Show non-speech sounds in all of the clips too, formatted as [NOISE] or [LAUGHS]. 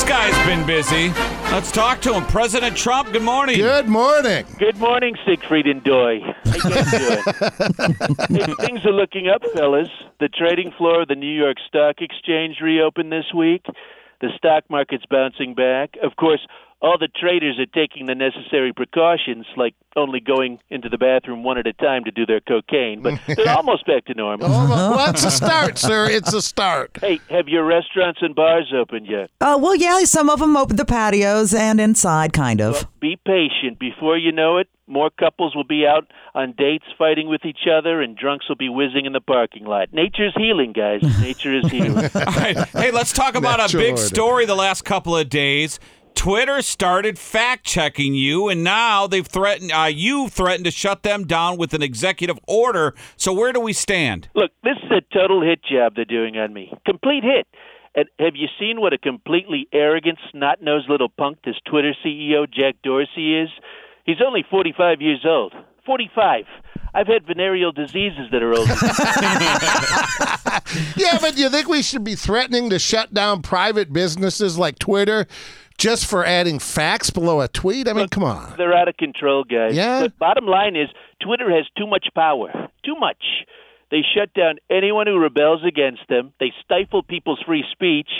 this guy's been busy. Let's talk to him. President Trump, good morning. Good morning. Good morning, Siegfried and Doy. How you guys doing? [LAUGHS] Hey, things are looking up, fellas. The trading floor of the New York Stock Exchange reopened this week. The stock market's bouncing back. Of course, all the traders are taking the necessary precautions, like only going into the bathroom one at a time to do their cocaine, but they're [LAUGHS] almost back to normal. Oh, well, it's a [LAUGHS] start, sir. It's a start. Hey, have your restaurants and bars opened yet? Uh, well, yeah, some of them open the patios and inside, kind of. Be patient. Before you know it, more couples will be out on dates fighting with each other, and drunks will be whizzing in the parking lot. Nature's healing, guys. Nature is [LAUGHS] healing. All right. Hey, let's talk about a big order. story the last couple of days. Twitter started fact checking you, and now they've threatened. Uh, you threatened to shut them down with an executive order. So where do we stand? Look, this is a total hit job they're doing on me. Complete hit. And have you seen what a completely arrogant, snot nosed little punk this Twitter CEO, Jack Dorsey, is? He's only 45 years old. 45. I've had venereal diseases that are older. [LAUGHS] Yeah, but do you think we should be threatening to shut down private businesses like Twitter just for adding facts below a tweet? I mean, come on. They're out of control, guys. Yeah? The bottom line is Twitter has too much power. Too much. They shut down anyone who rebels against them. They stifle people's free speech.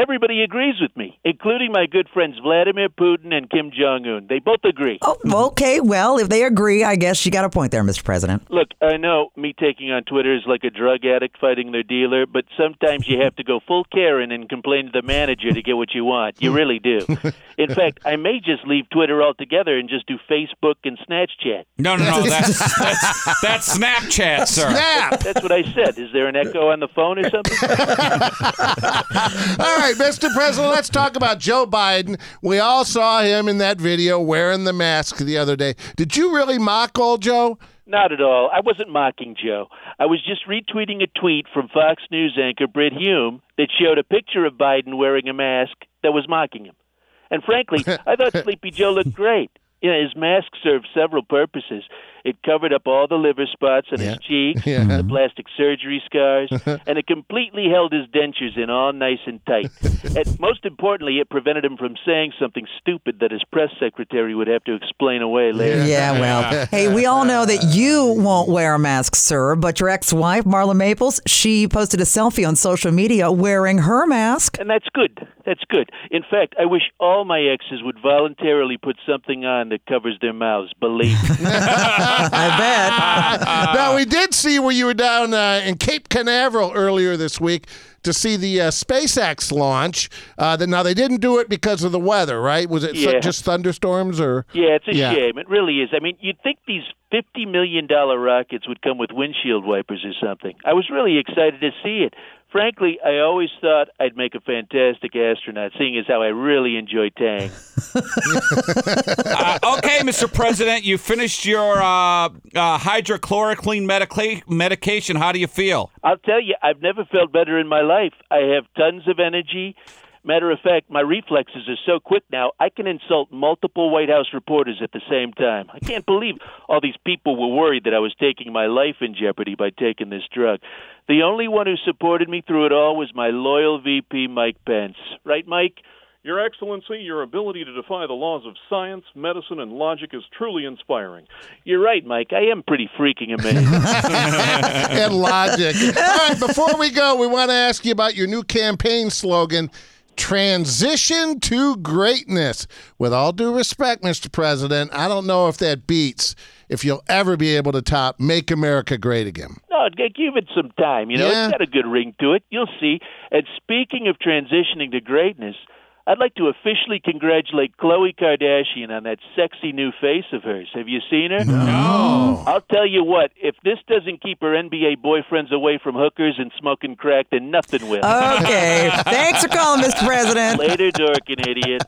Everybody agrees with me, including my good friends Vladimir Putin and Kim Jong Un. They both agree. Oh, okay. Well, if they agree, I guess you got a point there, Mr. President. Look, I know me taking on Twitter is like a drug addict fighting their dealer, but sometimes you have to go full Karen and complain to the manager to get what you want. You really do. [LAUGHS] In fact, I may just leave Twitter altogether and just do Facebook and Snapchat. No, no, no. [LAUGHS] That's that's, that's Snapchat, sir. Snap! That's what I said. Is there an echo on the phone or something? [LAUGHS] All right, Mr. President, let's talk about Joe Biden. We all saw him in that video wearing the mask the other day. Did you really mock old Joe? Not at all. I wasn't mocking Joe. I was just retweeting a tweet from Fox News anchor Brit Hume that showed a picture of Biden wearing a mask that was mocking him. And frankly, [LAUGHS] I thought Sleepy Joe looked great. You know, his mask served several purposes. It covered up all the liver spots on Yeah. his cheeks, [LAUGHS] Yeah. the plastic surgery scars, [LAUGHS] and it completely held his dentures in all nice and tight. [LAUGHS] and most importantly, it prevented him from saying something stupid that his press secretary would have to explain away later. Yeah, well, hey, we all know that you won't wear a mask, sir, but your ex wife, Marla Maples, she posted a selfie on social media wearing her mask. And that's good. That's good. In fact, I wish all my exes would voluntarily put something on that covers their mouths. Believe me. [LAUGHS] I bet. now, we did see where you were down uh, in Cape Canaveral earlier this week to see the uh, SpaceX launch. Uh, the, now, they didn't do it because of the weather, right? Was it th- Yeah. just thunderstorms or? Yeah, it's a Yeah. shame. It really is. I mean, you'd think these fifty million dollar rockets would come with windshield wipers or something. I was really excited to see it. Frankly, I always thought I'd make a fantastic astronaut, seeing as how I really enjoy Tang. [LAUGHS] Uh, okay, Mr. President, you finished your uh, uh, hydrochloroquine medica- medication. How do you feel? I'll tell you, I've never felt better in my life. I have tons of energy. Matter of fact, my reflexes are so quick now, I can insult multiple White House reporters at the same time. I can't believe all these people were worried that I was taking my life in jeopardy by taking this drug. The only one who supported me through it all was my loyal VP, Mike Pence. Right, Mike? Your Excellency, your ability to defy the laws of science, medicine, and logic is truly inspiring. You're right, Mike. I am pretty freaking amazing. [LAUGHS] [LAUGHS] and logic. All right, before we go, we want to ask you about your new campaign slogan transition to greatness. With all due respect, Mr. President, I don't know if that beats if you'll ever be able to top Make America Great Again. No, give it some time. You know, Yeah. it's got a good ring to it. You'll see. And speaking of transitioning to greatness, I'd like to officially congratulate Khloe Kardashian on that sexy new face of hers. Have you seen her? No. I'll tell you what, if this doesn't keep her NBA boyfriends away from hookers and smoking crack, then nothing will. Okay. Thanks for calling, Mr. President. Later, dorking idiot.